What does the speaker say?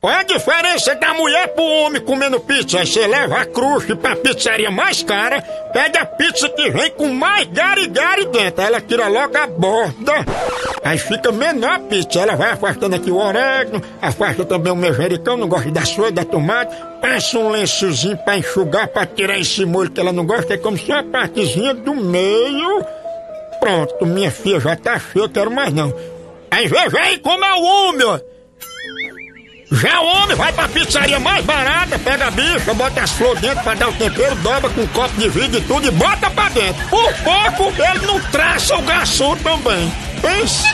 Qual é a diferença da mulher pro homem comendo pizza? Você leva a crush pra pizzaria mais cara, pega a pizza que vem com mais gari-gari dentro. Aí ela tira logo a borda. Aí fica menor a pizza. Ela vai afastando aqui o orégano, afasta também o manjericão, não gosta da soja, da tomate. Passa um lençozinho pra enxugar, pra tirar esse molho que ela não gosta. É como se uma partezinha do meio. Pronto, minha filha já tá cheia, quero mais não. Aí veja aí como é o homem, ó. Já o homem vai pra pizzaria mais barata, pega a bicha, bota as flores dentro pra dar o tempero, dobra com um copo de vidro e tudo e bota pra dentro. Por pouco ele não traça o garçom também. Pense.